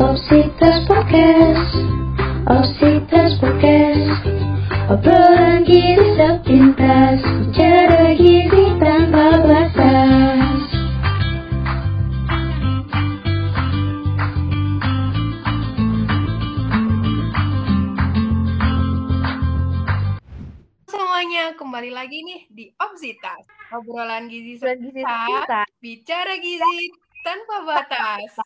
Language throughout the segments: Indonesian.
Opsitas Podcast Opsitas Podcast Obrolan gizi sepintas Bicara gizi tanpa batas semuanya, kembali lagi nih di Opsitas. Obrolan gizi sepintas. bicara gizi tanpa batas.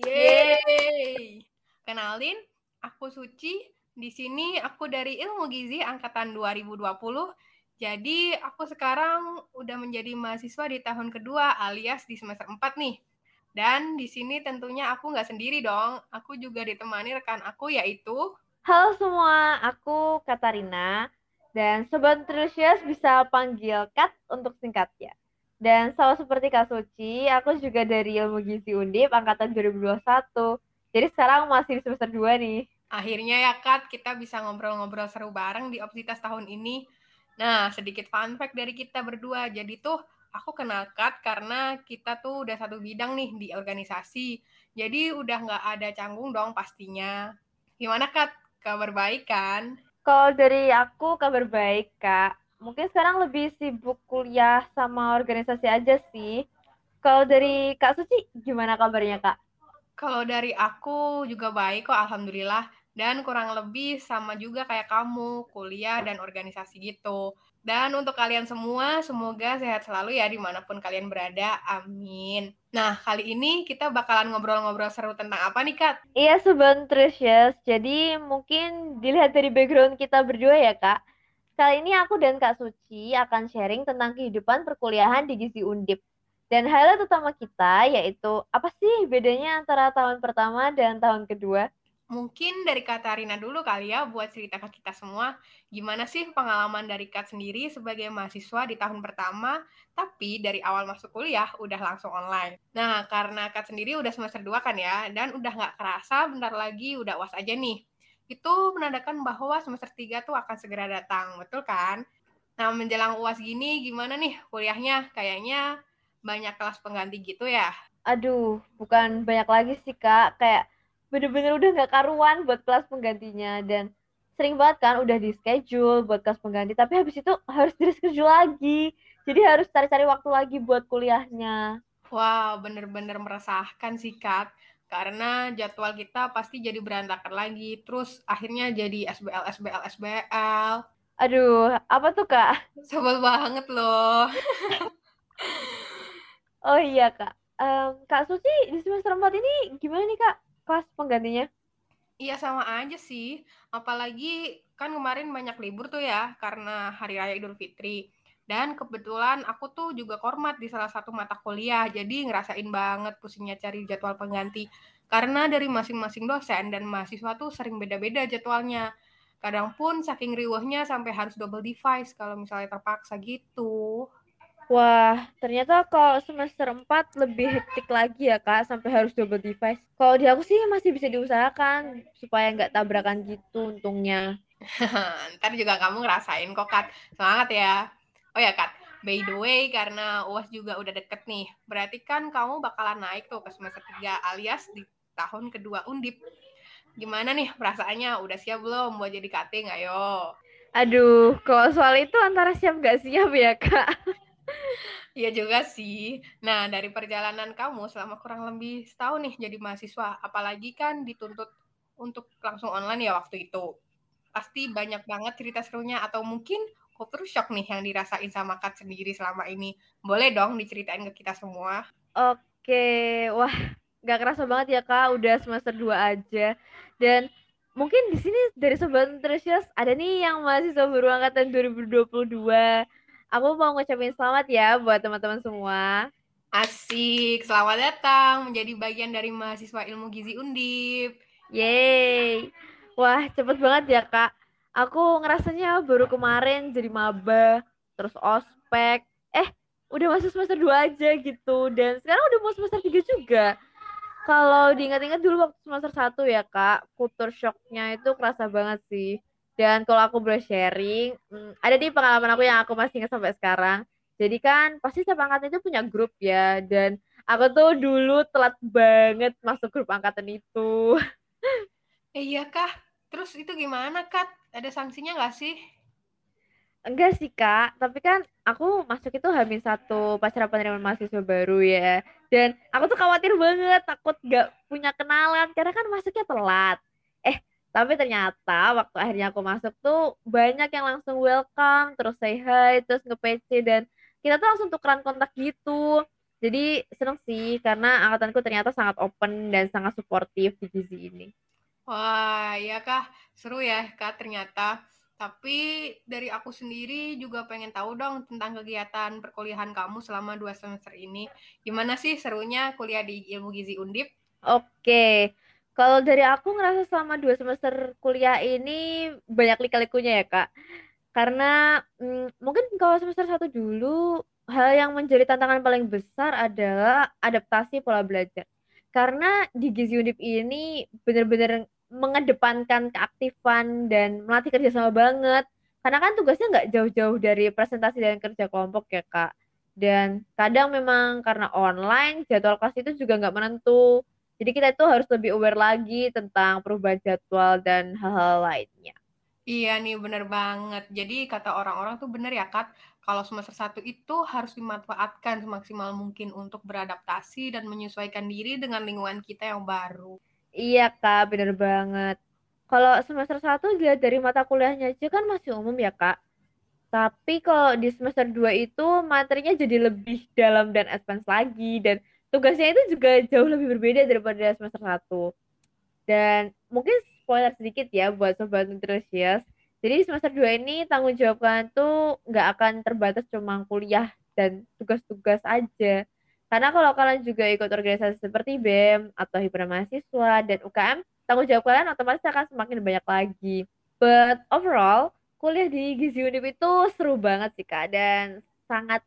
Yeay. Kenalin, aku Suci. Di sini aku dari Ilmu Gizi angkatan 2020. Jadi aku sekarang udah menjadi mahasiswa di tahun kedua alias di semester 4 nih. Dan di sini tentunya aku nggak sendiri dong. Aku juga ditemani rekan aku yaitu Halo semua, aku Katarina dan Sobat Nutritious bisa panggil Kat untuk singkatnya. Dan sama seperti Kak Suci, aku juga dari Ilmu Gizi Undip angkatan 2021. Jadi sekarang masih di semester 2 nih. Akhirnya ya Kat, kita bisa ngobrol-ngobrol seru bareng di Opsitas tahun ini. Nah, sedikit fun fact dari kita berdua. Jadi tuh aku kenal Kat karena kita tuh udah satu bidang nih di organisasi. Jadi udah nggak ada canggung dong pastinya. Gimana Kat? Kabar baik kan? Kalau dari aku kabar baik, Kak. Mungkin sekarang lebih sibuk kuliah sama organisasi aja sih. Kalau dari Kak Suci, gimana kabarnya, Kak? Kalau dari aku juga baik kok, Alhamdulillah. Dan kurang lebih sama juga kayak kamu, kuliah dan organisasi gitu. Dan untuk kalian semua, semoga sehat selalu ya di mana pun kalian berada. Amin. Nah, kali ini kita bakalan ngobrol-ngobrol seru tentang apa nih, Kat? Iya, Sobat Nutritious. Jadi mungkin dilihat dari background kita berdua ya, Kak. Kali ini aku dan Kak Suci akan sharing tentang kehidupan perkuliahan di Gizi Undip. Dan highlight utama kita yaitu apa sih bedanya antara tahun pertama dan tahun kedua? Mungkin dari Katarina dulu kali ya buat cerita ke kita semua. Gimana sih pengalaman dari Kat sendiri sebagai mahasiswa di tahun pertama, tapi dari awal masuk kuliah udah langsung online. Nah, karena Kat sendiri udah semester 2 kan ya, dan udah nggak kerasa bentar lagi udah uas aja nih. Itu menandakan bahwa semester 3 tuh akan segera datang, betul kan? Nah, menjelang uas gini gimana nih kuliahnya? Kayaknya banyak kelas pengganti gitu ya? Aduh, bukan banyak lagi sih, Kak. Kayak bener-bener udah nggak karuan buat kelas penggantinya. Dan sering banget kan udah di schedule buat kelas pengganti, tapi habis itu harus di schedule lagi. Jadi harus cari-cari waktu lagi buat kuliahnya. Wow, bener-bener meresahkan sih, Kat. Karena jadwal kita pasti jadi berantakan lagi. Terus akhirnya jadi SBL, SBL, SBL. Aduh, apa tuh, Kak? Sebel banget loh. Oh iya, Kak. Em, Kak Suci di semester 4 ini gimana nih, Kak? Kelas penggantinya? Iya sama aja sih. Apalagi kan kemarin banyak libur tuh ya karena Hari Raya Idul Fitri. Dan kebetulan aku tuh juga kormat di salah satu mata kuliah. Jadi ngerasain banget pusingnya cari jadwal pengganti. Karena dari masing-masing dosen dan mahasiswa tuh sering beda-beda jadwalnya. Kadang pun saking riuhnya sampai harus double device kalau misalnya terpaksa gitu. Wah, ternyata kalau semester 4 lebih hektik lagi ya, Kak, sampai harus double device. Kalau di aku sih masih bisa diusahakan supaya nggak tabrakan gitu untungnya. Ntar juga kamu ngerasain kok, Kat. Semangat ya. Oh ya, Kat. By the way, karena UAS juga udah deket nih. Berarti kan kamu bakalan naik tuh ke semester 3 alias di tahun kedua undip. Gimana nih perasaannya? Udah siap belum buat jadi cutting? Ayo. Aduh, kalau soal itu antara siap nggak siap ya, Kak? Iya juga sih. Nah, dari perjalanan kamu selama kurang lebih setahun nih jadi mahasiswa, apalagi kan dituntut untuk langsung online ya waktu itu. Pasti banyak banget cerita serunya atau mungkin culture shock nih yang dirasain sama Kat sendiri selama ini. Boleh dong diceritain ke kita semua. Oke, wah, nggak kerasa banget ya, Kak, udah semester 2 aja. Dan mungkin di sini dari Sobat Nutritious ada nih yang mahasiswa baru angkatan 2022. Aku mau ngucapin selamat ya buat teman-teman semua. Asik, selamat datang menjadi bagian dari mahasiswa ilmu gizi undip. Yeay. Wah, cepet banget ya, Kak. Aku ngerasanya baru kemarin jadi maba, terus ospek. Eh, udah masuk semester 2 aja gitu. Dan sekarang udah mau semester 3 juga. Kalau diingat-ingat dulu waktu semester 1 ya, Kak, culture shock-nya itu kerasa banget sih. Dan kalau aku boleh sharing, hmm, ada di pengalaman aku yang aku masih ingat sampai sekarang. Jadi kan pasti setiap angkatan itu punya grup ya, dan Aku tuh dulu telat banget masuk grup angkatan itu. Eh, iya kah? Terus itu gimana, Kat? Ada sanksinya nggak sih? Enggak sih kak, tapi kan aku masuk itu habis satu pacara penerimaan mahasiswa baru ya. Dan aku tuh khawatir banget, takut gak punya kenalan, karena kan masuknya telat. Eh, tapi ternyata waktu akhirnya aku masuk tuh banyak yang langsung welcome, terus say hi, terus nge-PC, dan kita tuh langsung tukeran kontak gitu. Jadi seneng sih, karena angkatanku ternyata sangat open dan sangat suportif di gizi ini. Wah, iya kah? Seru ya, Kak, ternyata. Tapi dari aku sendiri juga pengen tahu dong tentang kegiatan perkuliahan kamu selama dua semester ini. Gimana sih serunya kuliah di Ilmu Gizi Undip? Oke, kalau dari aku ngerasa selama dua semester kuliah ini banyak lika-likunya ya kak. Karena mm, mungkin kalau semester satu dulu hal yang menjadi tantangan paling besar adalah adaptasi pola belajar. Karena di Gizi Undip ini benar-benar mengedepankan keaktifan dan melatih kerjasama banget. Karena kan tugasnya nggak jauh-jauh dari presentasi dan kerja kelompok ya kak. Dan kadang memang karena online jadwal kelas itu juga nggak menentu. Jadi kita itu harus lebih aware lagi tentang perubahan jadwal dan hal-hal lainnya. Iya nih bener banget. Jadi kata orang-orang tuh bener ya Kat, kalau semester satu itu harus dimanfaatkan semaksimal mungkin untuk beradaptasi dan menyesuaikan diri dengan lingkungan kita yang baru. Iya kak, bener banget. Kalau semester 1 dilihat dari mata kuliahnya aja kan masih umum ya kak. Tapi kalau di semester 2 itu materinya jadi lebih dalam dan advance lagi. Dan tugasnya itu juga jauh lebih berbeda daripada semester 1. Dan mungkin spoiler sedikit ya buat Sobat Nutrisius. Jadi semester 2 ini tanggung jawab kalian tuh nggak akan terbatas cuma kuliah dan tugas-tugas aja karena kalau kalian juga ikut organisasi seperti BEM atau himpunan mahasiswa dan UKM, tanggung jawab kalian otomatis akan semakin banyak lagi. But overall, kuliah di Gizi Unip itu seru banget sih Kak dan sangat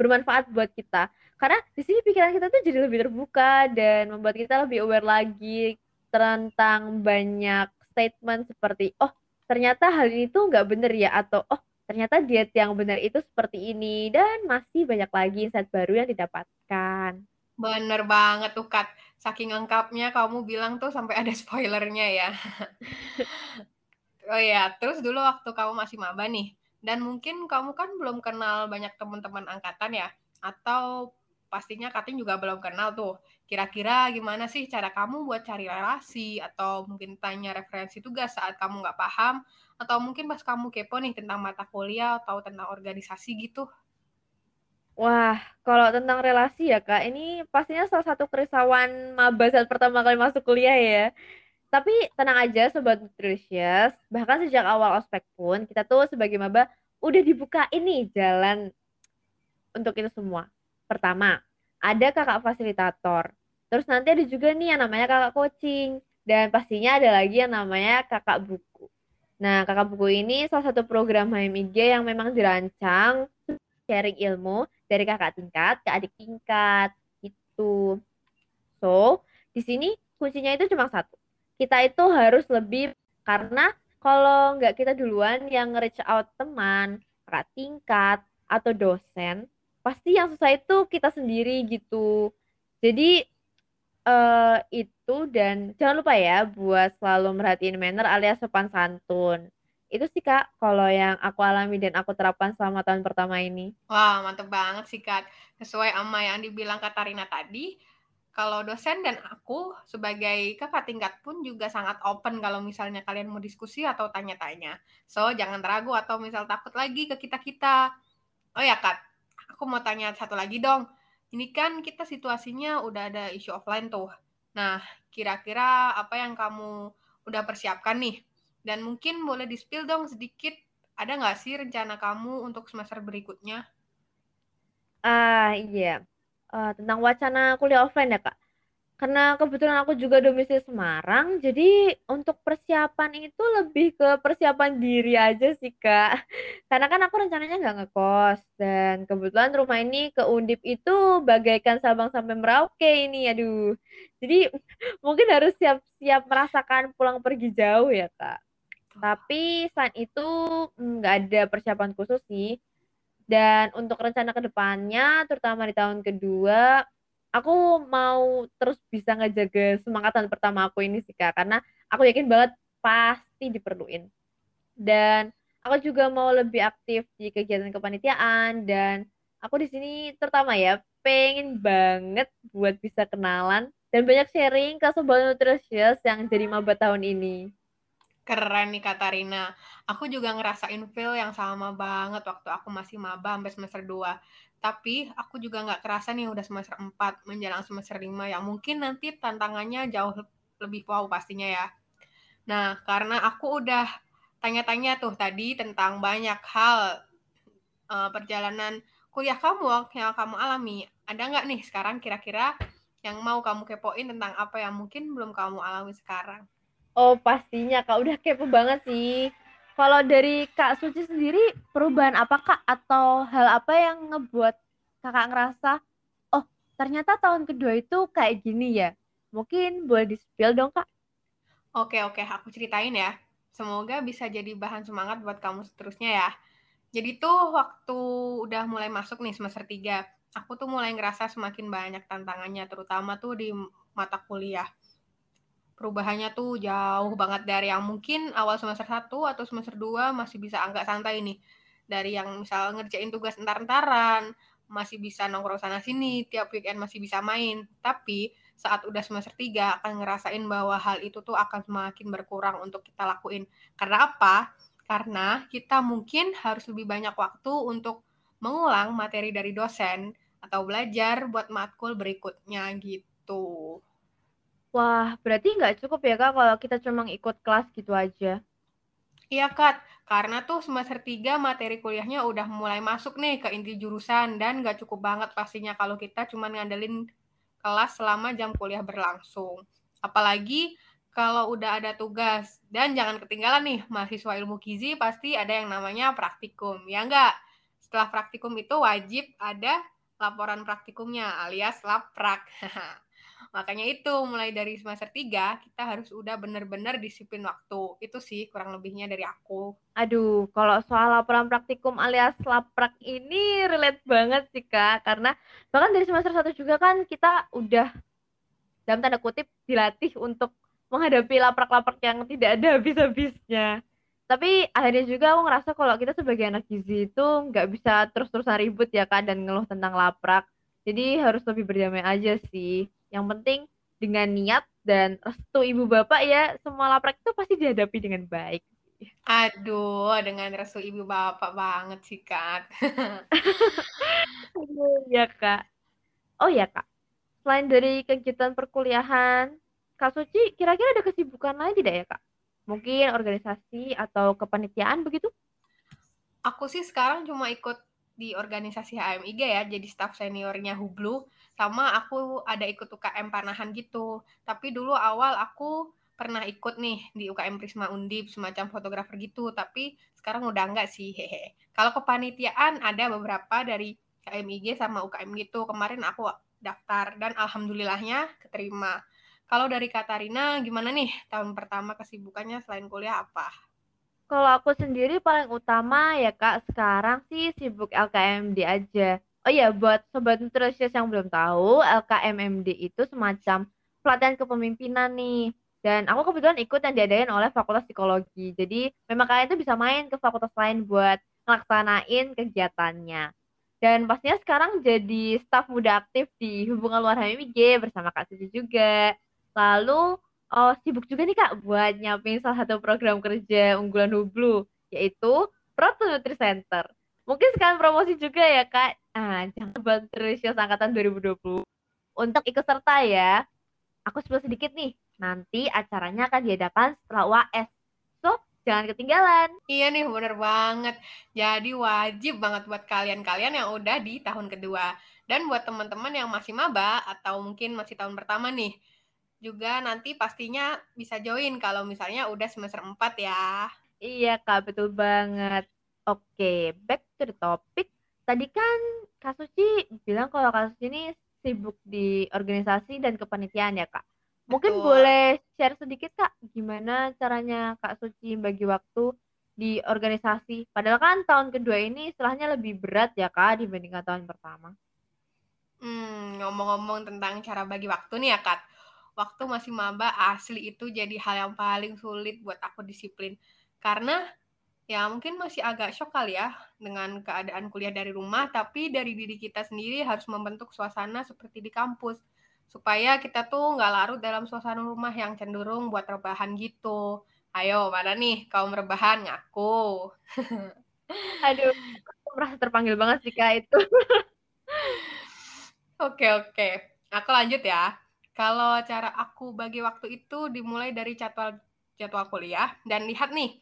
bermanfaat buat kita. Karena di sini pikiran kita tuh jadi lebih terbuka dan membuat kita lebih aware lagi tentang banyak statement seperti oh ternyata hal ini tuh nggak bener ya atau oh ternyata diet yang benar itu seperti ini dan masih banyak lagi insight baru yang didapatkan. Bener banget tuh Kat. Saking lengkapnya kamu bilang tuh sampai ada spoilernya ya. oh ya, terus dulu waktu kamu masih maba nih, dan mungkin kamu kan belum kenal banyak teman-teman angkatan ya, atau pastinya Katin juga belum kenal tuh. Kira-kira gimana sih cara kamu buat cari relasi atau mungkin tanya referensi tugas saat kamu nggak paham atau mungkin pas kamu kepo nih tentang mata kuliah atau tentang organisasi gitu? Wah, kalau tentang relasi ya kak, ini pastinya salah satu kerisauan maba saat pertama kali masuk kuliah ya. Tapi tenang aja Sobat Nutritious, bahkan sejak awal ospek pun kita tuh sebagai maba udah dibuka ini jalan untuk itu semua. Pertama, ada kakak fasilitator. Terus nanti ada juga nih yang namanya kakak coaching. Dan pastinya ada lagi yang namanya kakak buku. Nah, kakak buku ini salah satu program HMIG yang memang dirancang sharing ilmu dari kakak tingkat ke adik tingkat. Itu. So, di sini kuncinya itu cuma satu. Kita itu harus lebih karena kalau nggak kita duluan yang reach out teman, kakak tingkat, atau dosen, pasti yang susah itu kita sendiri gitu. Jadi uh, itu dan jangan lupa ya buat selalu merhatiin manner alias sopan santun. Itu sih Kak, kalau yang aku alami dan aku terapkan selama tahun pertama ini. Wah, mantep banget sih Kak. Sesuai sama yang dibilang Katarina tadi, kalau dosen dan aku sebagai kakak tingkat pun juga sangat open kalau misalnya kalian mau diskusi atau tanya-tanya. So, jangan ragu atau misal takut lagi ke kita-kita. Oh ya, Kak, aku mau tanya satu lagi dong. Ini kan kita situasinya udah ada isu offline tuh. Nah, kira-kira apa yang kamu udah persiapkan nih? Dan mungkin boleh di-spill dong sedikit, ada nggak sih rencana kamu untuk semester berikutnya? Ah, iya. Uh, tentang wacana kuliah offline ya, Kak? Karena kebetulan aku juga domisili Semarang, jadi untuk persiapan itu lebih ke persiapan diri aja sih, Kak. Karena kan aku rencananya nggak ngekos, dan kebetulan rumah ini ke Undip itu bagaikan Sabang sampai Merauke ini, aduh. Jadi mungkin harus siap-siap merasakan pulang pergi jauh ya, Kak. Tapi saat itu nggak ada persiapan khusus sih. Dan untuk rencana ke depannya, terutama di tahun kedua, aku mau terus bisa ngejaga semangatan pertama aku ini sih kak karena aku yakin banget pasti diperluin dan aku juga mau lebih aktif di kegiatan kepanitiaan dan aku di sini terutama ya pengen banget buat bisa kenalan dan banyak sharing ke Sobat Nutritious yang jadi maba tahun ini. Keren nih Katarina. Aku juga ngerasain feel yang sama banget waktu aku masih maba sampai semester 2. Tapi aku juga nggak kerasa nih udah semester 4 menjelang semester 5 yang mungkin nanti tantangannya jauh lebih wow pastinya ya. Nah, karena aku udah tanya-tanya tuh tadi tentang banyak hal uh, perjalanan kuliah kamu yang kamu alami. Ada nggak nih sekarang kira-kira yang mau kamu kepoin tentang apa yang mungkin belum kamu alami sekarang? Oh, pastinya Kak. Udah kepo banget sih. Kalau dari Kak Suci sendiri, perubahan apa Kak? Atau hal apa yang ngebuat Kakak ngerasa, oh ternyata tahun kedua itu kayak gini ya? Mungkin boleh di-spill dong Kak? Oke, oke. Aku ceritain ya. Semoga bisa jadi bahan semangat buat kamu seterusnya ya. Jadi tuh waktu udah mulai masuk nih semester 3, aku tuh mulai ngerasa semakin banyak tantangannya, terutama tuh di mata kuliah perubahannya tuh jauh banget dari yang mungkin awal semester 1 atau semester 2 masih bisa agak santai nih. Dari yang misal ngerjain tugas entar-entaran, masih bisa nongkrong sana sini, tiap weekend masih bisa main. Tapi saat udah semester 3 akan ngerasain bahwa hal itu tuh akan semakin berkurang untuk kita lakuin. Karena apa? Karena kita mungkin harus lebih banyak waktu untuk mengulang materi dari dosen atau belajar buat matkul berikutnya gitu. Wah, berarti nggak cukup ya Kak kalau kita cuma ikut kelas gitu aja? Iya Kak, karena tuh semester 3 materi kuliahnya udah mulai masuk nih ke inti jurusan dan nggak cukup banget pastinya kalau kita cuma ngandelin kelas selama jam kuliah berlangsung. Apalagi kalau udah ada tugas. Dan jangan ketinggalan nih, mahasiswa ilmu gizi pasti ada yang namanya praktikum. Ya enggak? Setelah praktikum itu wajib ada laporan praktikumnya alias laprak. Makanya itu mulai dari semester 3 kita harus udah bener-bener disiplin waktu. Itu sih kurang lebihnya dari aku. Aduh, kalau soal laporan praktikum alias laprak ini relate banget sih Kak. Karena bahkan dari semester 1 juga kan kita udah dalam tanda kutip dilatih untuk menghadapi laprak-laprak yang tidak ada habis-habisnya. Tapi akhirnya juga aku ngerasa kalau kita sebagai anak gizi itu nggak bisa terus-terusan ribut ya Kak dan ngeluh tentang laprak. Jadi harus lebih berdamai aja sih. Yang penting dengan niat dan restu ibu bapak ya semua laprak itu pasti dihadapi dengan baik. Aduh, dengan restu ibu bapak banget sih kak. Aduh, ya kak. Oh ya kak, selain dari kegiatan perkuliahan, Kak Suci kira-kira ada kesibukan lain tidak ya kak? Mungkin organisasi atau kepanitiaan begitu? Aku sih sekarang cuma ikut di organisasi HMIG ya, jadi staff seniornya Hublu, sama aku ada ikut UKM Panahan gitu. Tapi dulu awal aku pernah ikut nih di UKM Prisma Undip, semacam fotografer gitu, tapi sekarang udah enggak sih, hehe. Kalau kepanitiaan ada beberapa dari HMIG sama UKM gitu, kemarin aku daftar dan alhamdulillahnya keterima. Kalau dari Katarina, gimana nih tahun pertama kesibukannya selain kuliah apa? Kalau aku sendiri paling utama ya Kak, sekarang sih sibuk LKMD aja. Oh iya, buat Sobat Nutrisius yang belum tahu, LKMMD itu semacam pelatihan kepemimpinan nih. Dan aku kebetulan ikut yang diadain oleh Fakultas Psikologi. Jadi memang kalian itu bisa main ke fakultas lain buat ngelaksanain kegiatannya. Dan pastinya sekarang jadi staf muda aktif di hubungan luar HMIG bersama Kak Suci juga. Lalu oh, sibuk juga nih Kak buat nyiapin salah satu program kerja unggulan Hublu, yaitu Proto Nutri Center. Mungkin sekalian promosi juga ya Kak. Ah, jangan buat Nutrisius Angkatan 2020 untuk ikut serta ya. Aku sebut sedikit nih, nanti acaranya akan diadakan setelah UAS. So, jangan ketinggalan. Iya nih, bener banget. Jadi wajib banget buat kalian-kalian yang udah di tahun kedua. Dan buat teman-teman yang masih maba atau mungkin masih tahun pertama nih, juga nanti pastinya bisa join kalau misalnya udah semester 4 ya. Iya Kak, betul banget. Oke, back to the topic. Tadi kan Kak Suci bilang kalau Kak Suci ini sibuk di organisasi dan kepanitiaan ya Kak. Mungkin betul. boleh share sedikit Kak, gimana caranya Kak Suci bagi waktu di organisasi. Padahal kan tahun kedua ini setelahnya lebih berat ya Kak dibandingkan tahun pertama. Hmm, ngomong-ngomong tentang cara bagi waktu nih ya, Kak. Waktu masih maba asli itu jadi hal yang paling sulit buat aku disiplin. Karena ya mungkin masih agak shock kali ya dengan keadaan kuliah dari rumah, tapi dari diri kita sendiri harus membentuk suasana seperti di kampus. Supaya kita tuh nggak larut dalam suasana rumah yang cenderung buat rebahan gitu. Ayo, mana nih kaum rebahan ngaku. Aduh, aku merasa terpanggil banget sih Kak itu. Oke, oke. Aku lanjut ya. Kalau cara aku bagi waktu itu dimulai dari jadwal jadwal kuliah dan lihat nih,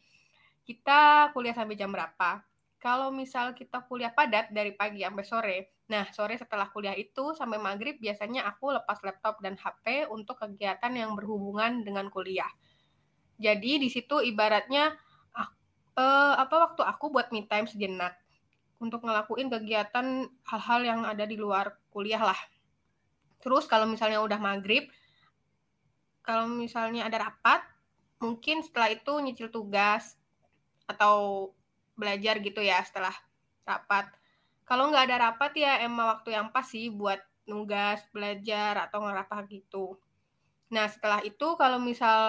kita kuliah sampai jam berapa. Kalau misal kita kuliah padat dari pagi sampai sore, nah sore setelah kuliah itu sampai maghrib biasanya aku lepas laptop dan HP untuk kegiatan yang berhubungan dengan kuliah. Jadi di situ ibaratnya uh, apa waktu aku buat me time sejenak untuk ngelakuin kegiatan hal-hal yang ada di luar kuliah lah. Terus kalau misalnya udah maghrib, kalau misalnya ada rapat, mungkin setelah itu nyicil tugas atau belajar gitu ya setelah rapat. Kalau nggak ada rapat ya emang waktu yang pas sih buat nugas, belajar, atau ngerapat gitu. Nah setelah itu kalau misal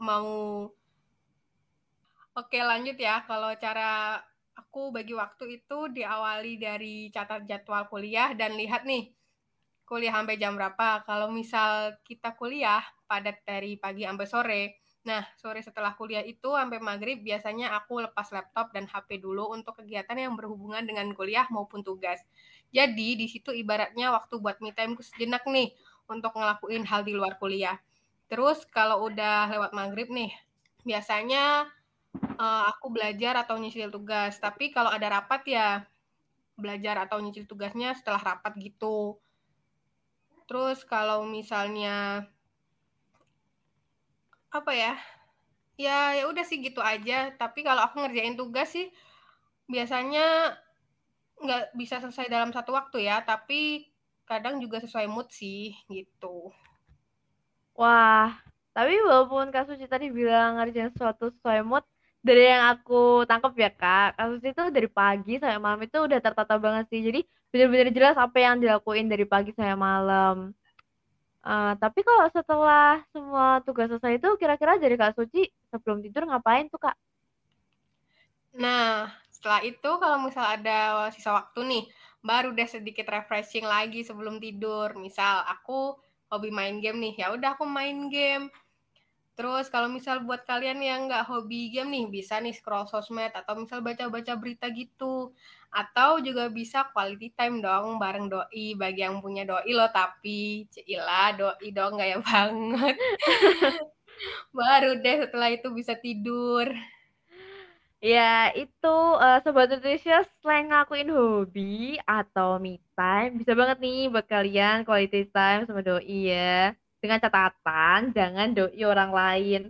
mau Oke lanjut ya, kalau cara aku bagi waktu itu diawali dari catat jadwal kuliah dan lihat nih, kuliah sampai jam berapa. Kalau misal kita kuliah padat dari pagi sampai sore, nah sore setelah kuliah itu sampai maghrib biasanya aku lepas laptop dan HP dulu untuk kegiatan yang berhubungan dengan kuliah maupun tugas. Jadi di situ ibaratnya waktu buat me time sejenak nih untuk ngelakuin hal di luar kuliah. Terus kalau udah lewat maghrib nih, biasanya uh, aku belajar atau nyicil tugas. Tapi kalau ada rapat ya belajar atau nyicil tugasnya setelah rapat gitu. Terus kalau misalnya apa ya? Ya ya udah sih gitu aja. Tapi kalau aku ngerjain tugas sih biasanya nggak bisa selesai dalam satu waktu ya, tapi kadang juga sesuai mood sih gitu. Wah, tapi walaupun Kak Suci tadi bilang ngerjain sesuatu sesuai mood, dari yang aku tangkap ya kak kasus itu dari pagi sampai malam itu udah tertata banget sih jadi benar-benar jelas apa yang dilakuin dari pagi sampai malam uh, tapi kalau setelah semua tugas selesai itu kira-kira dari kak Suci sebelum tidur ngapain tuh kak? Nah setelah itu kalau misal ada sisa waktu nih baru udah sedikit refreshing lagi sebelum tidur. Misal aku hobi main game nih ya udah aku main game Terus kalau misal buat kalian yang nggak hobi game nih, bisa nih scroll sosmed atau misal baca-baca berita gitu. Atau juga bisa quality time dong bareng doi bagi yang punya doi loh tapi cila doi dong gak ya banget. Baru deh setelah itu bisa tidur. Ya, itu uh, Sobat Nutritious selain ngakuin hobi atau me time, bisa banget nih buat kalian quality time sama doi ya dengan catatan jangan doi orang lain.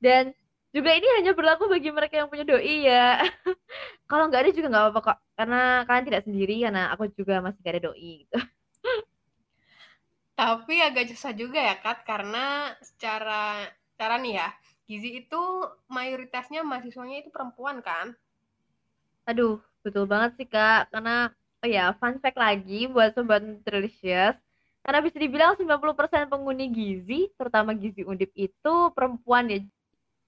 Dan juga ini hanya berlaku bagi mereka yang punya doi ya. Kalau nggak ada juga nggak apa-apa kok karena kalian tidak sendiri karena aku juga masih gak ada doi gitu. Tapi agak susah juga ya Kat karena secara cara nih ya gizi itu mayoritasnya mahasiswanya itu perempuan kan? Aduh betul banget sih kak karena oh ya fun fact lagi buat sobat nutritious karena bisa dibilang 90% penghuni gizi, terutama gizi undip itu perempuan ya.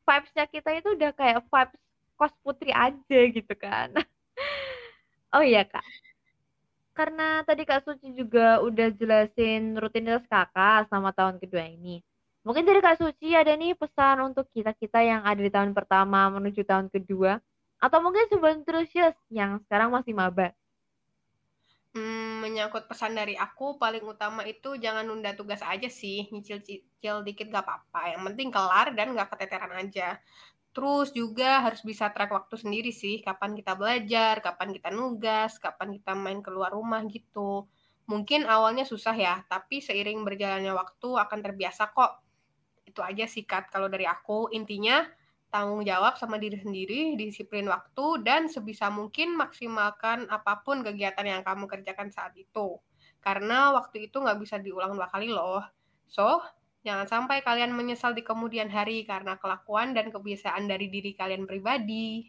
Vibes-nya kita itu udah kayak vibes kos putri aja gitu kan. oh iya kak. Karena tadi Kak Suci juga udah jelasin rutinitas kakak sama tahun kedua ini. Mungkin dari Kak Suci ada nih pesan untuk kita-kita yang ada di tahun pertama menuju tahun kedua. Atau mungkin sebelum terus yang sekarang masih maba. Hmm, menyangkut pesan dari aku, paling utama itu jangan nunda tugas aja sih, nyicil-cicil dikit gak apa-apa, yang penting kelar dan gak keteteran aja. Terus juga harus bisa track waktu sendiri sih, kapan kita belajar, kapan kita nugas, kapan kita main keluar rumah gitu. Mungkin awalnya susah ya, tapi seiring berjalannya waktu akan terbiasa kok. Itu aja sih, Kat, kalau dari aku. Intinya, tanggung jawab sama diri sendiri, disiplin waktu, dan sebisa mungkin maksimalkan apa pun kegiatan yang kamu kerjakan saat itu. Karena waktu itu nggak bisa diulang dua kali loh. So, jangan sampai kalian menyesal di kemudian hari karena kelakuan dan kebiasaan dari diri kalian pribadi.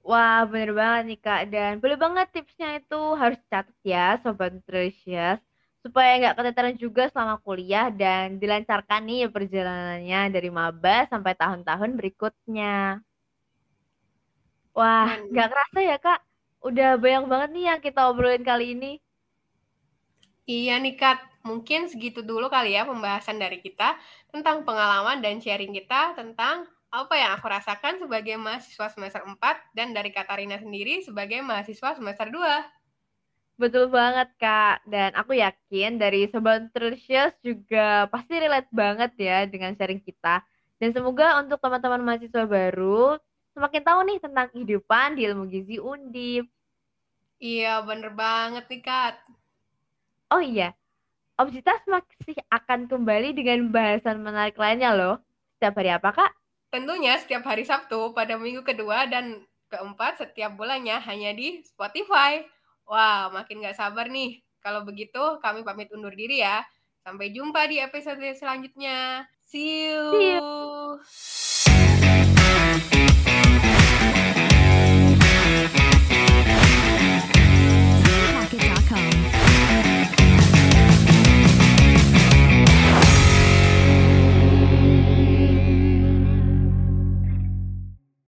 Wah, bener banget nih Kak. Dan boleh banget tipsnya itu harus catat ya, Sobat Nutritious. Supaya nggak keteteran juga selama kuliah dan dilancarkan nih perjalanannya dari maba sampai tahun-tahun berikutnya. Wah, nggak kerasa ya kak, udah banyak banget nih yang kita obrolin kali ini. Iya nih Kat, mungkin segitu dulu kali ya pembahasan dari kita tentang pengalaman dan sharing kita tentang apa yang aku rasakan sebagai mahasiswa semester 4 dan dari Katarina sendiri sebagai mahasiswa semester 2. Betul banget kak, dan aku yakin dari Sobat Nutritious juga pasti relate banget ya dengan sharing kita. Dan semoga untuk teman-teman mahasiswa baru semakin tahu nih tentang kehidupan di ilmu gizi undip. Iya, bener banget nih Kat. Oh iya, Obsitas masih akan kembali dengan bahasan menarik lainnya loh. Setiap hari apa, Kak? Tentunya setiap hari Sabtu pada minggu kedua dan keempat setiap bulannya hanya di Spotify. Wah, makin gak sabar nih. Kalau begitu, kami pamit undur diri ya. Sampai jumpa di episode selanjutnya. See you. See you.